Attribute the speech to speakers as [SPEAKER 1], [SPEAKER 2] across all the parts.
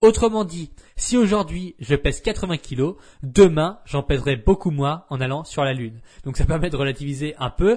[SPEAKER 1] Autrement dit, si aujourd'hui je pèse 80 kilos, demain j'en pèserai beaucoup moins en allant sur la Lune. Donc ça permet de relativiser un peu.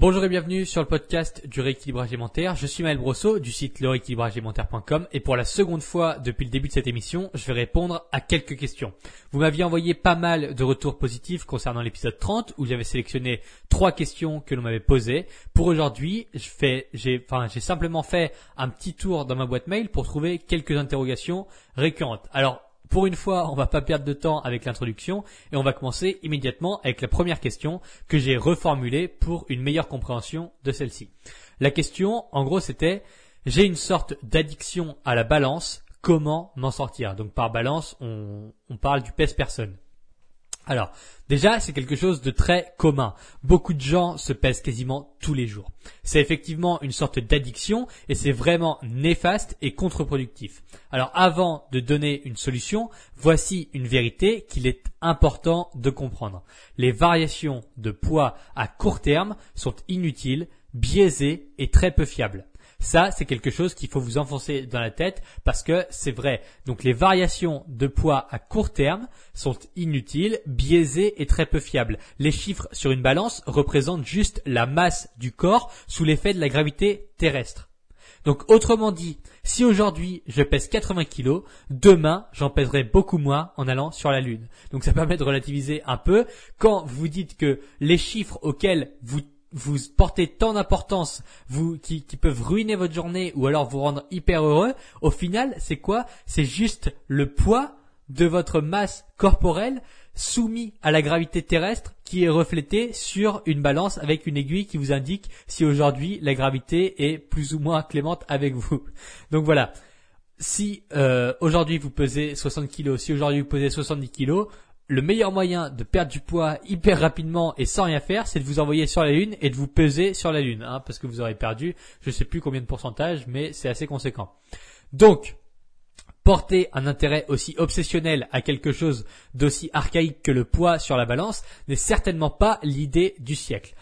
[SPEAKER 1] Bonjour et bienvenue sur le podcast du rééquilibrage alimentaire. Je suis Maël Brosseau du site lerééquilibragealimentaire.com et pour la seconde fois depuis le début de cette émission, je vais répondre à quelques questions. Vous m'aviez envoyé pas mal de retours positifs concernant l'épisode 30 où j'avais sélectionné trois questions que l'on m'avait posées. Pour aujourd'hui, j'ai, j'ai simplement fait un petit tour dans ma boîte mail pour trouver quelques interrogations récurrentes. Alors, pour une fois, on va pas perdre de temps avec l'introduction et on va commencer immédiatement avec la première question que j'ai reformulée pour une meilleure compréhension de celle-ci. La question, en gros, c'était j'ai une sorte d'addiction à la balance, comment m'en sortir? Donc par balance, on, parle du pèse-personne. Alors, déjà, c'est quelque chose de très commun. Beaucoup de gens se pèsent quasiment tous les jours. C'est effectivement une sorte d'addiction et c'est vraiment néfaste et contre-productif. Alors, avant de donner une solution, voici une vérité qu'il est important de comprendre. Les variations de poids à court terme sont inutiles, biaisées et très peu fiables. Ça, c'est quelque chose qu'il faut vous enfoncer dans la tête parce que c'est vrai. Donc les variations de poids à court terme sont inutiles, biaisées et très peu fiables. Les chiffres sur une balance représentent juste la masse du corps sous l'effet de la gravité terrestre. Donc autrement dit, si aujourd'hui je pèse 80 kilos, demain j'en pèserai beaucoup moins en allant sur la Lune. Donc ça permet de relativiser un peu. Quand vous dites que les chiffres auxquels vous vous portez tant d'importance, vous qui, qui, peuvent ruiner votre journée ou alors vous rendre hyper heureux, au final, c'est quoi? C'est juste le poids de votre masse corporelle soumis à la gravité terrestre qui est reflété sur une balance avec une aiguille qui vous indique si aujourd'hui la gravité est plus ou moins clémente avec vous. Donc voilà. Si euh, aujourd'hui vous pesez 60 kg, si aujourd'hui vous pesez 70 kg, le meilleur moyen de perdre du poids hyper rapidement et sans rien faire, c'est de vous envoyer sur la Lune et de vous peser sur la Lune, hein, parce que vous aurez perdu, je sais plus combien de pourcentage, mais c'est assez conséquent. Donc, porter un intérêt aussi obsessionnel à quelque chose d'aussi archaïque que le poids sur la balance n'est certainement pas l'idée du siècle.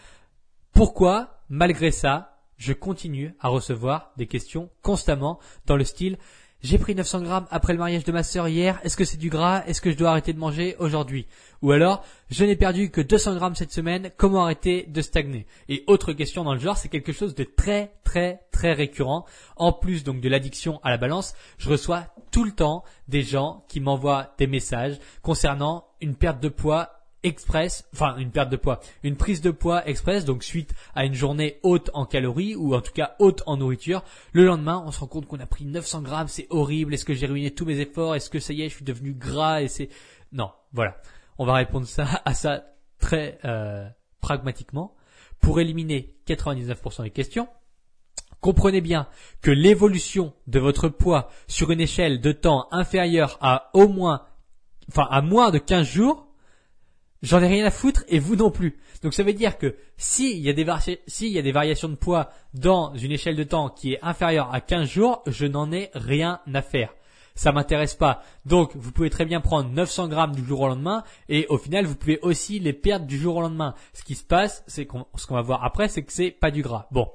[SPEAKER 1] Pourquoi, malgré ça, je continue à recevoir des questions constamment dans le style j'ai pris 900 grammes après le mariage de ma sœur hier. Est-ce que c'est du gras? Est-ce que je dois arrêter de manger aujourd'hui? Ou alors, je n'ai perdu que 200 grammes cette semaine. Comment arrêter de stagner? Et autre question dans le genre, c'est quelque chose de très très très récurrent. En plus donc de l'addiction à la balance, je reçois tout le temps des gens qui m'envoient des messages concernant une perte de poids express, enfin une perte de poids, une prise de poids express, donc suite à une journée haute en calories ou en tout cas haute en nourriture, le lendemain on se rend compte qu'on a pris 900 grammes, c'est horrible, est-ce que j'ai ruiné tous mes efforts, est-ce que ça y est, je suis devenu gras et c'est... Non, voilà, on va répondre ça à ça très euh, pragmatiquement. Pour éliminer 99% des questions, comprenez bien que l'évolution de votre poids sur une échelle de temps inférieure à au moins, enfin à moins de 15 jours, J'en ai rien à foutre et vous non plus. Donc ça veut dire que s'il y a des y a des variations de poids dans une échelle de temps qui est inférieure à 15 jours, je n'en ai rien à faire. Ça m'intéresse pas. Donc vous pouvez très bien prendre 900 grammes du jour au lendemain et au final vous pouvez aussi les perdre du jour au lendemain. Ce qui se passe, c'est ce qu'on va voir après, c'est que c'est pas du gras. Bon.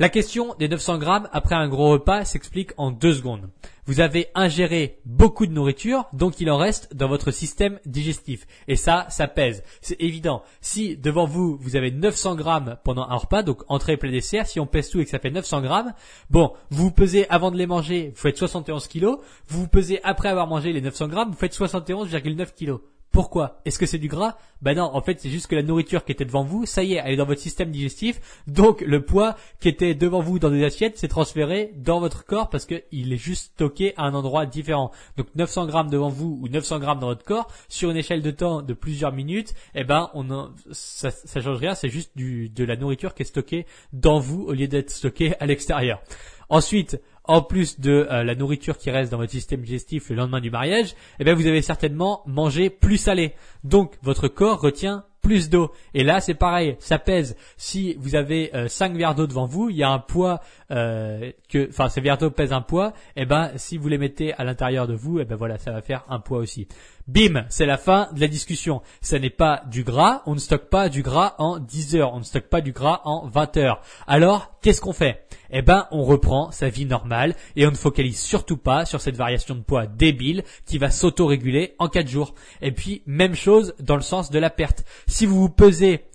[SPEAKER 1] La question des 900 grammes après un gros repas s'explique en deux secondes. Vous avez ingéré beaucoup de nourriture, donc il en reste dans votre système digestif. Et ça, ça pèse. C'est évident. Si devant vous, vous avez 900 grammes pendant un repas, donc entrée, plat, dessert, si on pèse tout et que ça fait 900 grammes, bon, vous vous pesez avant de les manger, vous faites 71 kilos. Vous vous pesez après avoir mangé les 900 grammes, vous faites 71,9 kilos. Pourquoi? Est-ce que c'est du gras? Ben non, en fait c'est juste que la nourriture qui était devant vous, ça y est, elle est dans votre système digestif, donc le poids qui était devant vous dans des assiettes s'est transféré dans votre corps parce qu'il est juste stocké à un endroit différent. Donc 900 grammes devant vous ou 900 grammes dans votre corps, sur une échelle de temps de plusieurs minutes, eh ben on ça, ça change rien, c'est juste de la nourriture qui est stockée dans vous au lieu d'être stockée à l'extérieur. Ensuite, en plus de euh, la nourriture qui reste dans votre système digestif le lendemain du mariage, eh bien vous avez certainement mangé plus salé. Donc votre corps retient plus d'eau. Et là, c'est pareil, ça pèse. Si vous avez 5 euh, verres d'eau devant vous, il y a un poids euh, que, enfin, ces verres d'eau pèsent un poids. Et eh ben, si vous les mettez à l'intérieur de vous, et eh ben voilà, ça va faire un poids aussi. Bim, c'est la fin de la discussion. Ce n'est pas du gras, on ne stocke pas du gras en 10 heures, on ne stocke pas du gras en 20 heures. Alors, qu'est-ce qu'on fait? Eh ben, on reprend sa vie normale et on ne focalise surtout pas sur cette variation de poids débile qui va s'auto-réguler en 4 jours. Et puis, même chose dans le sens de la perte. Si vous vous pesez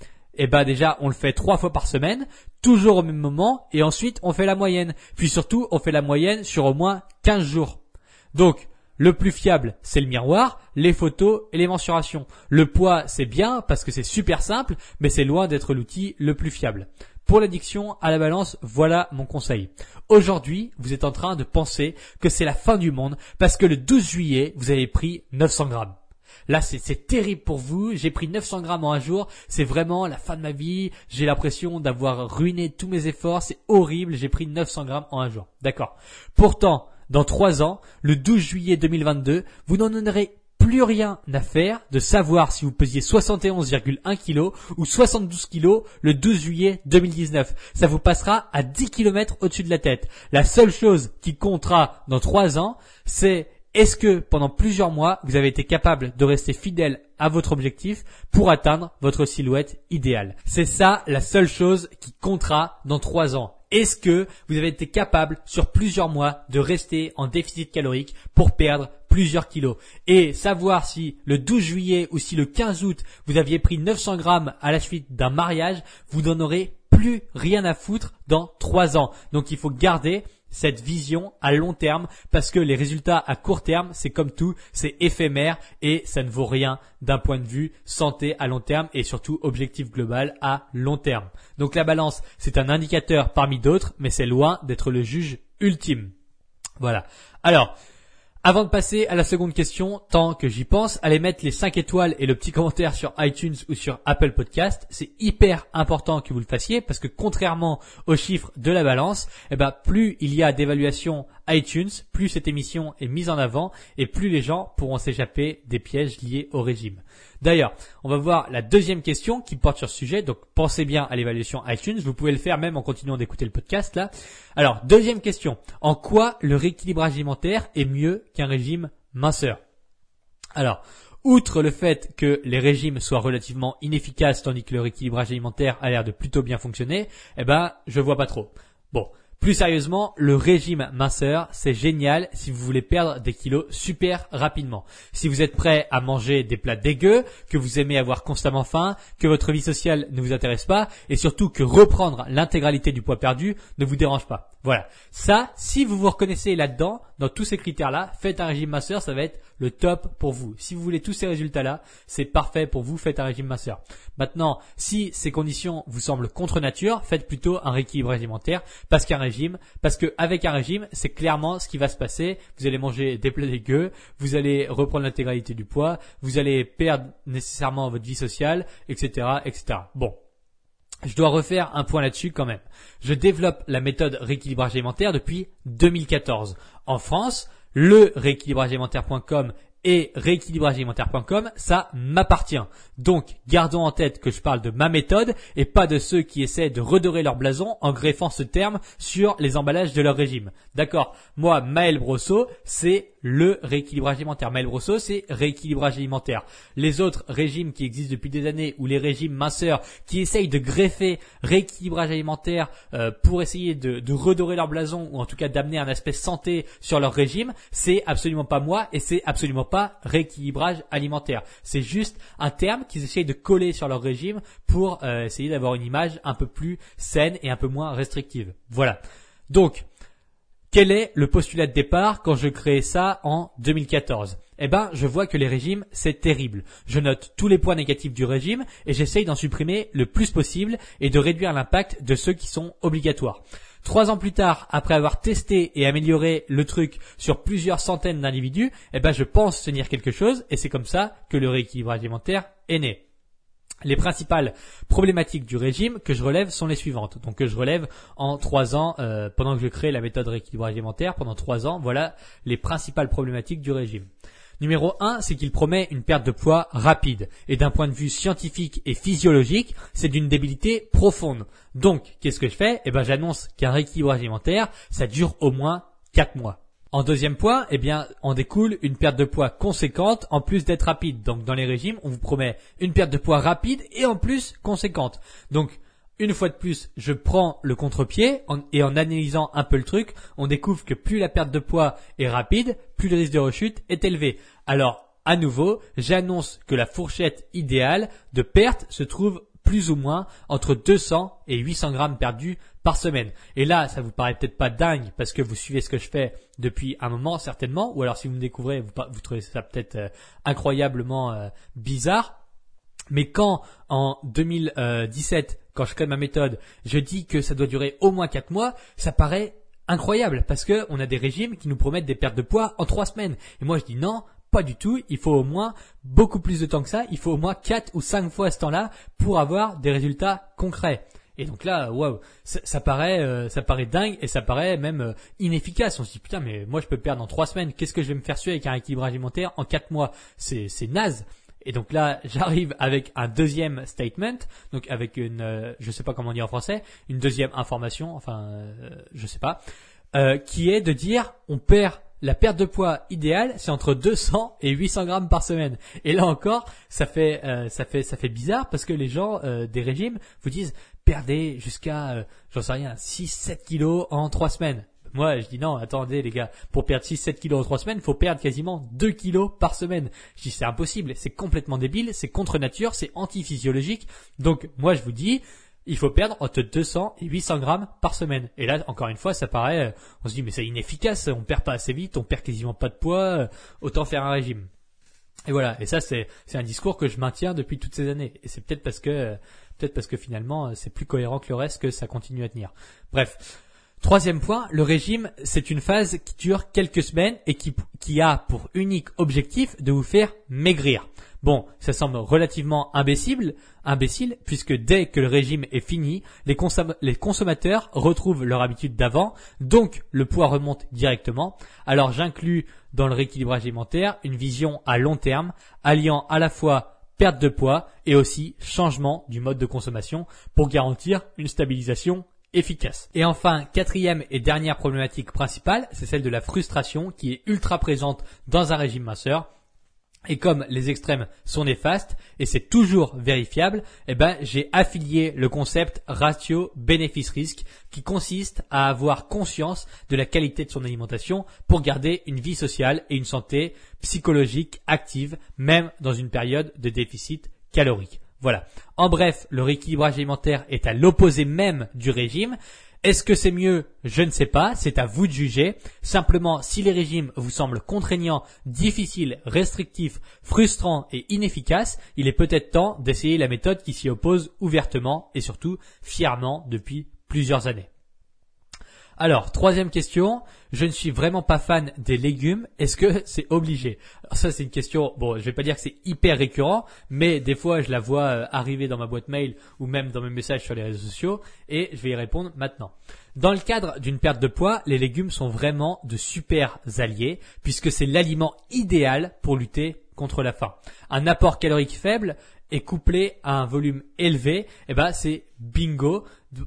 [SPEAKER 1] eh ben déjà on le fait trois fois par semaine, toujours au même moment, et ensuite on fait la moyenne. Puis surtout on fait la moyenne sur au moins 15 jours. Donc le plus fiable, c'est le miroir, les photos et les mensurations. Le poids, c'est bien parce que c'est super simple, mais c'est loin d'être l'outil le plus fiable. Pour l'addiction à la balance, voilà mon conseil. Aujourd'hui, vous êtes en train de penser que c'est la fin du monde parce que le 12 juillet, vous avez pris 900 grammes. Là, c'est terrible pour vous. J'ai pris 900 grammes en un jour. C'est vraiment la fin de ma vie. J'ai l'impression d'avoir ruiné tous mes efforts. C'est horrible. J'ai pris 900 grammes en un jour. D'accord. Pourtant, dans trois ans, le 12 juillet 2022, vous n'en aurez plus rien à faire de savoir si vous pesiez 71,1 kg ou 72 kg le 12 juillet 2019. Ça vous passera à 10 km au-dessus de la tête. La seule chose qui comptera dans trois ans, c'est est-ce que pendant plusieurs mois, vous avez été capable de rester fidèle à votre objectif pour atteindre votre silhouette idéale? C'est ça la seule chose qui comptera dans trois ans. Est-ce que vous avez été capable sur plusieurs mois de rester en déficit calorique pour perdre plusieurs kilos? Et savoir si le 12 juillet ou si le 15 août vous aviez pris 900 grammes à la suite d'un mariage, vous n'en aurez plus rien à foutre dans trois ans. Donc il faut garder cette vision à long terme parce que les résultats à court terme, c'est comme tout, c'est éphémère et ça ne vaut rien d'un point de vue santé à long terme et surtout objectif global à long terme. Donc la balance, c'est un indicateur parmi d'autres, mais c'est loin d'être le juge ultime. Voilà. Alors, avant de passer à la seconde question, tant que j'y pense, allez mettre les 5 étoiles et le petit commentaire sur iTunes ou sur Apple Podcast. C'est hyper important que vous le fassiez parce que contrairement aux chiffres de la balance, eh ben, plus il y a d'évaluation iTunes, plus cette émission est mise en avant et plus les gens pourront s'échapper des pièges liés au régime. D'ailleurs, on va voir la deuxième question qui porte sur ce sujet. Donc, pensez bien à l'évaluation iTunes. Vous pouvez le faire même en continuant d'écouter le podcast là. Alors, deuxième question. En quoi le rééquilibrage alimentaire est mieux qu'un régime minceur? Alors, outre le fait que les régimes soient relativement inefficaces tandis que le rééquilibrage alimentaire a l'air de plutôt bien fonctionner, eh ben, je vois pas trop. Bon, plus sérieusement, le régime minceur, c'est génial si vous voulez perdre des kilos super rapidement. Si vous êtes prêt à manger des plats dégueux, que vous aimez avoir constamment faim, que votre vie sociale ne vous intéresse pas, et surtout que reprendre l'intégralité du poids perdu ne vous dérange pas. Voilà. Ça, si vous vous reconnaissez là-dedans, dans tous ces critères-là, faites un régime minceur, ça va être le top pour vous. Si vous voulez tous ces résultats-là, c'est parfait pour vous, faites un régime minceur. Maintenant, si ces conditions vous semblent contre nature, faites plutôt un rééquilibre alimentaire parce qu'un parce qu'avec un régime, c'est clairement ce qui va se passer. Vous allez manger des plats dégueux, vous allez reprendre l'intégralité du poids, vous allez perdre nécessairement votre vie sociale, etc., etc. Bon. Je dois refaire un point là-dessus quand même. Je développe la méthode rééquilibrage alimentaire depuis 2014. En France, le rééquilibragealimentaire.com et rééquilibragealimentaire.com, ça m'appartient. Donc, gardons en tête que je parle de ma méthode et pas de ceux qui essaient de redorer leur blason en greffant ce terme sur les emballages de leur régime. D'accord Moi, Maël Brosseau, c'est le rééquilibrage alimentaire. Maël Brosseau, c'est rééquilibrage alimentaire. Les autres régimes qui existent depuis des années ou les régimes minceurs qui essayent de greffer rééquilibrage alimentaire euh, pour essayer de, de redorer leur blason ou en tout cas d'amener un aspect santé sur leur régime, c'est absolument pas moi et c'est absolument pas rééquilibrage alimentaire. C'est juste un terme qu'ils essayent de coller sur leur régime pour euh, essayer d'avoir une image un peu plus saine et un peu moins restrictive. Voilà. Donc, quel est le postulat de départ quand je crée ça en 2014 eh ben, je vois que les régimes, c'est terrible. Je note tous les points négatifs du régime et j'essaye d'en supprimer le plus possible et de réduire l'impact de ceux qui sont obligatoires. Trois ans plus tard, après avoir testé et amélioré le truc sur plusieurs centaines d'individus, eh ben, je pense tenir quelque chose et c'est comme ça que le rééquilibrage alimentaire est né. Les principales problématiques du régime que je relève sont les suivantes. Donc que je relève en trois ans, euh, pendant que je crée la méthode rééquilibrage alimentaire, pendant trois ans, voilà les principales problématiques du régime. Numéro 1, c'est qu'il promet une perte de poids rapide. Et d'un point de vue scientifique et physiologique, c'est d'une débilité profonde. Donc, qu'est-ce que je fais? Eh ben, j'annonce qu'un rééquilibrage alimentaire, ça dure au moins 4 mois. En deuxième point, eh bien, on découle une perte de poids conséquente en plus d'être rapide. Donc, dans les régimes, on vous promet une perte de poids rapide et en plus conséquente. Donc, une fois de plus, je prends le contre-pied et en analysant un peu le truc, on découvre que plus la perte de poids est rapide, plus le risque de rechute est élevé. Alors, à nouveau, j'annonce que la fourchette idéale de perte se trouve plus ou moins entre 200 et 800 grammes perdus par semaine. Et là, ça vous paraît peut-être pas dingue parce que vous suivez ce que je fais depuis un moment certainement, ou alors si vous me découvrez, vous, vous trouvez ça peut-être euh, incroyablement euh, bizarre. Mais quand en 2017, quand je crée ma méthode, je dis que ça doit durer au moins 4 mois, ça paraît incroyable parce que on a des régimes qui nous promettent des pertes de poids en 3 semaines. Et moi je dis non, pas du tout. Il faut au moins beaucoup plus de temps que ça. Il faut au moins 4 ou 5 fois ce temps-là pour avoir des résultats concrets. Et donc là, waouh, ça, paraît, euh, ça paraît dingue et ça paraît même euh, inefficace. On se dit putain, mais moi je peux perdre en 3 semaines. Qu'est-ce que je vais me faire suer avec un équilibrage alimentaire en 4 mois? C'est c'est naze. Et donc là, j'arrive avec un deuxième statement, donc avec une, euh, je sais pas comment dire en français, une deuxième information, enfin, je sais pas, qui est de dire on perd la perte de poids idéale, c'est entre 200 et 800 grammes par semaine. Et là encore, ça fait, euh, ça fait, ça fait bizarre parce que les gens euh, des régimes vous disent perdez jusqu'à, euh, j'en sais rien, 6-7 kilos en 3 semaines. Moi, je dis non, attendez les gars, pour perdre 6-7 kilos en 3 semaines, faut perdre quasiment 2 kilos par semaine. Je dis c'est impossible, c'est complètement débile, c'est contre nature, c'est anti-physiologique. Donc moi je vous dis, il faut perdre entre 200 et 800 grammes par semaine. Et là, encore une fois, ça paraît, euh, on se dit mais c'est inefficace, on perd pas assez vite, on perd quasiment pas de poids, euh, autant faire un régime. Et voilà. Et ça, c'est c'est un discours que je maintiens depuis toutes ces années. Et c'est peut-être parce que euh, peut-être parce que finalement, c'est plus cohérent que le reste que ça continue à tenir. Bref. Troisième point, le régime, c'est une phase qui dure quelques semaines et qui, a pour unique objectif de vous faire maigrir. Bon, ça semble relativement imbécile, imbécile puisque dès que le régime est fini, les, consommateurs retrouvent leur habitude d'avant, donc le poids remonte directement. Alors j'inclus dans le rééquilibrage alimentaire une vision à long terme, alliant à la fois perte de poids et aussi changement du mode de consommation pour garantir une stabilisation efficace. Et enfin, quatrième et dernière problématique principale, c'est celle de la frustration qui est ultra présente dans un régime minceur et comme les extrêmes sont néfastes et c'est toujours vérifiable, eh ben j'ai affilié le concept ratio bénéfice-risque qui consiste à avoir conscience de la qualité de son alimentation pour garder une vie sociale et une santé psychologique active même dans une période de déficit calorique. Voilà. En bref, le rééquilibrage alimentaire est à l'opposé même du régime est-ce que c'est mieux? Je ne sais pas, c'est à vous de juger. Simplement, si les régimes vous semblent contraignants, difficiles, restrictifs, frustrants et inefficaces, il est peut-être temps d'essayer la méthode qui s'y oppose ouvertement et surtout fièrement depuis plusieurs années. Alors, troisième question, je ne suis vraiment pas fan des légumes, est-ce que c'est obligé? Alors ça c'est une question, bon je vais pas dire que c'est hyper récurrent, mais des fois je la vois euh, arriver dans ma boîte mail ou même dans mes messages sur les réseaux sociaux et je vais y répondre maintenant. Dans le cadre d'une perte de poids, les légumes sont vraiment de super alliés puisque c'est l'aliment idéal pour lutter contre la faim. Un apport calorique faible est couplé à un volume élevé, eh ben c'est bingo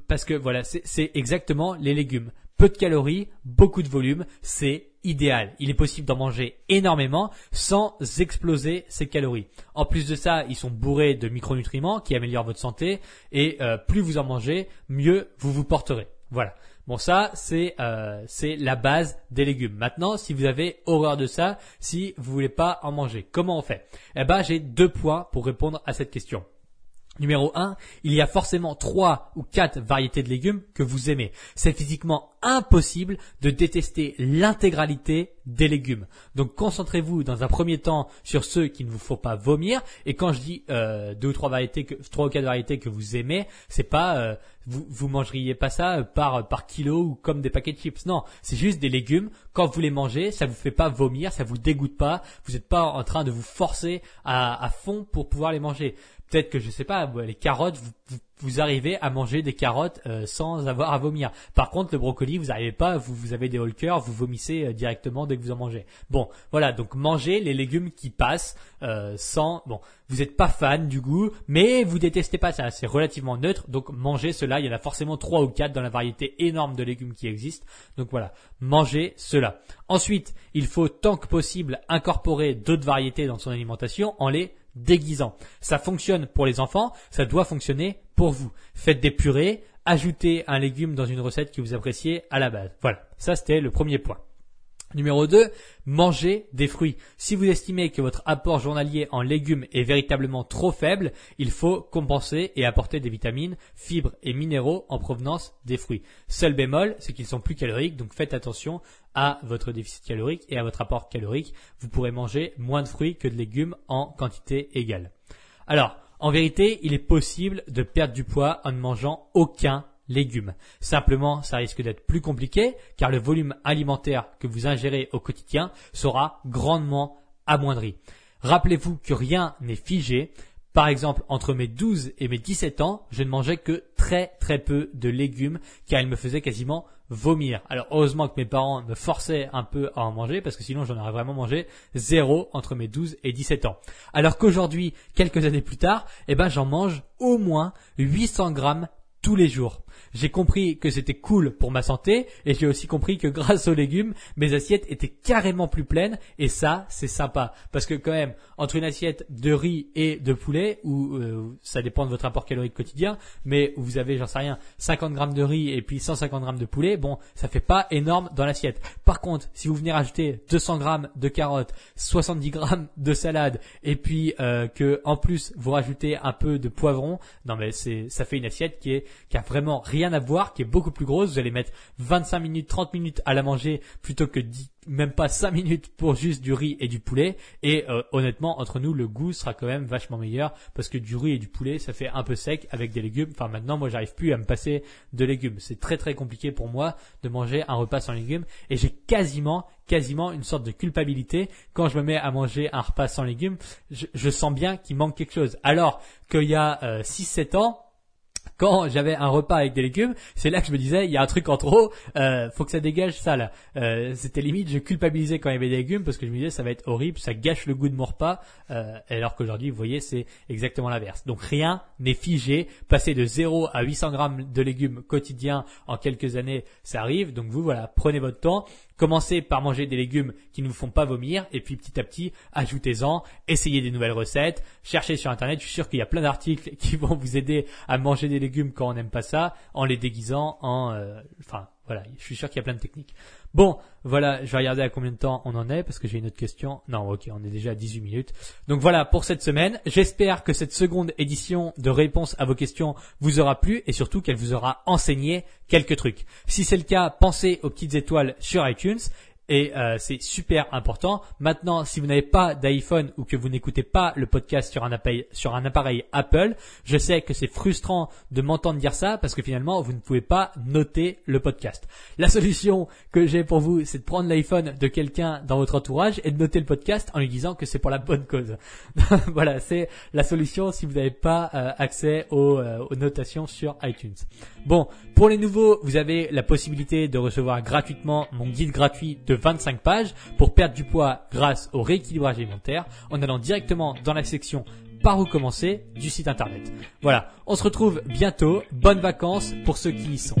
[SPEAKER 1] parce que voilà, c'est exactement les légumes peu de calories, beaucoup de volume, c'est idéal. Il est possible d'en manger énormément sans exploser ses calories. En plus de ça, ils sont bourrés de micronutriments qui améliorent votre santé et euh, plus vous en mangez, mieux vous vous porterez. Voilà. Bon ça c'est euh, c'est la base des légumes. Maintenant, si vous avez horreur de ça, si vous voulez pas en manger, comment on fait? Eh ben j'ai deux points pour répondre à cette question. Numéro 1, il y a forcément trois ou quatre variétés de légumes que vous aimez. C'est physiquement impossible de détester l'intégralité des légumes. Donc concentrez-vous dans un premier temps sur ceux qu'il ne vous faut pas vomir. Et quand je dis euh, deux ou trois variétés, que, trois ou quatre variétés que vous aimez, c'est pas euh, vous vous mangeriez pas ça par par kilo ou comme des paquets de chips. Non, c'est juste des légumes. Quand vous les mangez, ça vous fait pas vomir, ça vous dégoûte pas. Vous n'êtes pas en train de vous forcer à, à fond pour pouvoir les manger peut-être que je sais pas, les carottes, vous, vous, arrivez à manger des carottes euh, sans avoir à vomir. Par contre, le brocoli, vous n'arrivez pas, vous, vous avez des hauts vous vomissez euh, directement dès que vous en mangez. Bon, voilà, donc mangez les légumes qui passent euh, sans. Bon, vous n'êtes pas fan du goût, mais vous détestez pas ça. C'est relativement neutre, donc mangez cela. Il y en a forcément trois ou quatre dans la variété énorme de légumes qui existent. Donc voilà, mangez cela. Ensuite, il faut tant que possible incorporer d'autres variétés dans son alimentation en les déguisant. Ça fonctionne pour les enfants, ça doit fonctionner pour vous. Faites des purées, ajoutez un légume dans une recette que vous appréciez à la base. Voilà, ça c'était le premier point. Numéro 2, mangez des fruits. Si vous estimez que votre apport journalier en légumes est véritablement trop faible, il faut compenser et apporter des vitamines, fibres et minéraux en provenance des fruits. Seul bémol, c'est qu'ils sont plus caloriques, donc faites attention à votre déficit calorique et à votre apport calorique. Vous pourrez manger moins de fruits que de légumes en quantité égale. Alors, en vérité, il est possible de perdre du poids en ne mangeant aucun légumes. Simplement, ça risque d'être plus compliqué car le volume alimentaire que vous ingérez au quotidien sera grandement amoindri. Rappelez-vous que rien n'est figé. Par exemple, entre mes 12 et mes 17 ans, je ne mangeais que très très peu de légumes car ils me faisaient quasiment vomir. Alors heureusement que mes parents me forçaient un peu à en manger parce que sinon j'en aurais vraiment mangé zéro entre mes 12 et 17 ans. Alors qu'aujourd'hui, quelques années plus tard, eh ben j'en mange au moins 800 grammes tous les jours. J'ai compris que c'était cool pour ma santé et j'ai aussi compris que grâce aux légumes, mes assiettes étaient carrément plus pleines et ça, c'est sympa parce que quand même, entre une assiette de riz et de poulet, ou euh, ça dépend de votre apport calorique quotidien, mais où vous avez, j'en sais rien, 50 grammes de riz et puis 150 grammes de poulet, bon, ça fait pas énorme dans l'assiette. Par contre, si vous venez rajouter 200 grammes de carottes, 70 grammes de salade et puis euh, que en plus vous rajoutez un peu de poivron, non mais c'est, ça fait une assiette qui est qui a vraiment rien à voir, qui est beaucoup plus grosse. Vous allez mettre 25 minutes, 30 minutes à la manger plutôt que 10, même pas 5 minutes pour juste du riz et du poulet. Et euh, honnêtement, entre nous, le goût sera quand même vachement meilleur parce que du riz et du poulet, ça fait un peu sec avec des légumes. Enfin maintenant, moi, j'arrive plus à me passer de légumes. C'est très très compliqué pour moi de manger un repas sans légumes et j'ai quasiment quasiment une sorte de culpabilité quand je me mets à manger un repas sans légumes. Je, sens bien qu'il manque quelque chose. Alors qu'il y a 6-7 euh, ans, quand j'avais un repas avec des légumes, c'est là que je me disais, il y a un truc en trop, euh, faut que ça dégage ça là. Euh, c'était limite, je culpabilisais quand il y avait des légumes parce que je me disais, ça va être horrible, ça gâche le goût de mon repas. Euh, alors qu'aujourd'hui, vous voyez, c'est exactement l'inverse. Donc rien n'est figé. Passer de 0 à 800 grammes de légumes quotidiens en quelques années, ça arrive. Donc vous, voilà, prenez votre temps. Commencez par manger des légumes qui ne vous font pas vomir et puis petit à petit, ajoutez-en, essayez des nouvelles recettes, cherchez sur internet, je suis sûr qu'il y a plein d'articles qui vont vous aider à manger des légumes quand on n'aime pas ça, en les déguisant en, euh, enfin, voilà, je suis sûr qu'il y a plein de techniques. Bon, voilà, je vais regarder à combien de temps on en est parce que j'ai une autre question. Non, ok, on est déjà à 18 minutes. Donc voilà pour cette semaine. J'espère que cette seconde édition de réponse à vos questions vous aura plu et surtout qu'elle vous aura enseigné quelques trucs. Si c'est le cas, pensez aux petites étoiles sur iTunes et euh, c'est super important. Maintenant, si vous n'avez pas d'iPhone ou que vous n'écoutez pas le podcast sur un, appareil, Apple, je sais que c'est frustrant de m'entendre dire ça parce que finalement, vous ne pouvez pas noter le podcast. La solution que j'ai pour vous, c'est de prendre l'iPhone de quelqu'un dans votre entourage et de noter le podcast en lui disant que c'est pour la bonne cause. voilà, c'est la solution si vous n'avez pas euh, accès aux, euh, aux notations sur iTunes. Bon, pour les nouveaux, vous avez la possibilité de recevoir gratuitement mon guide gratuit de 25 pages pour perdre du poids grâce au rééquilibrage alimentaire en allant directement dans la section par où commencer du site internet. Voilà, on se retrouve bientôt. Bonnes vacances pour ceux qui y sont.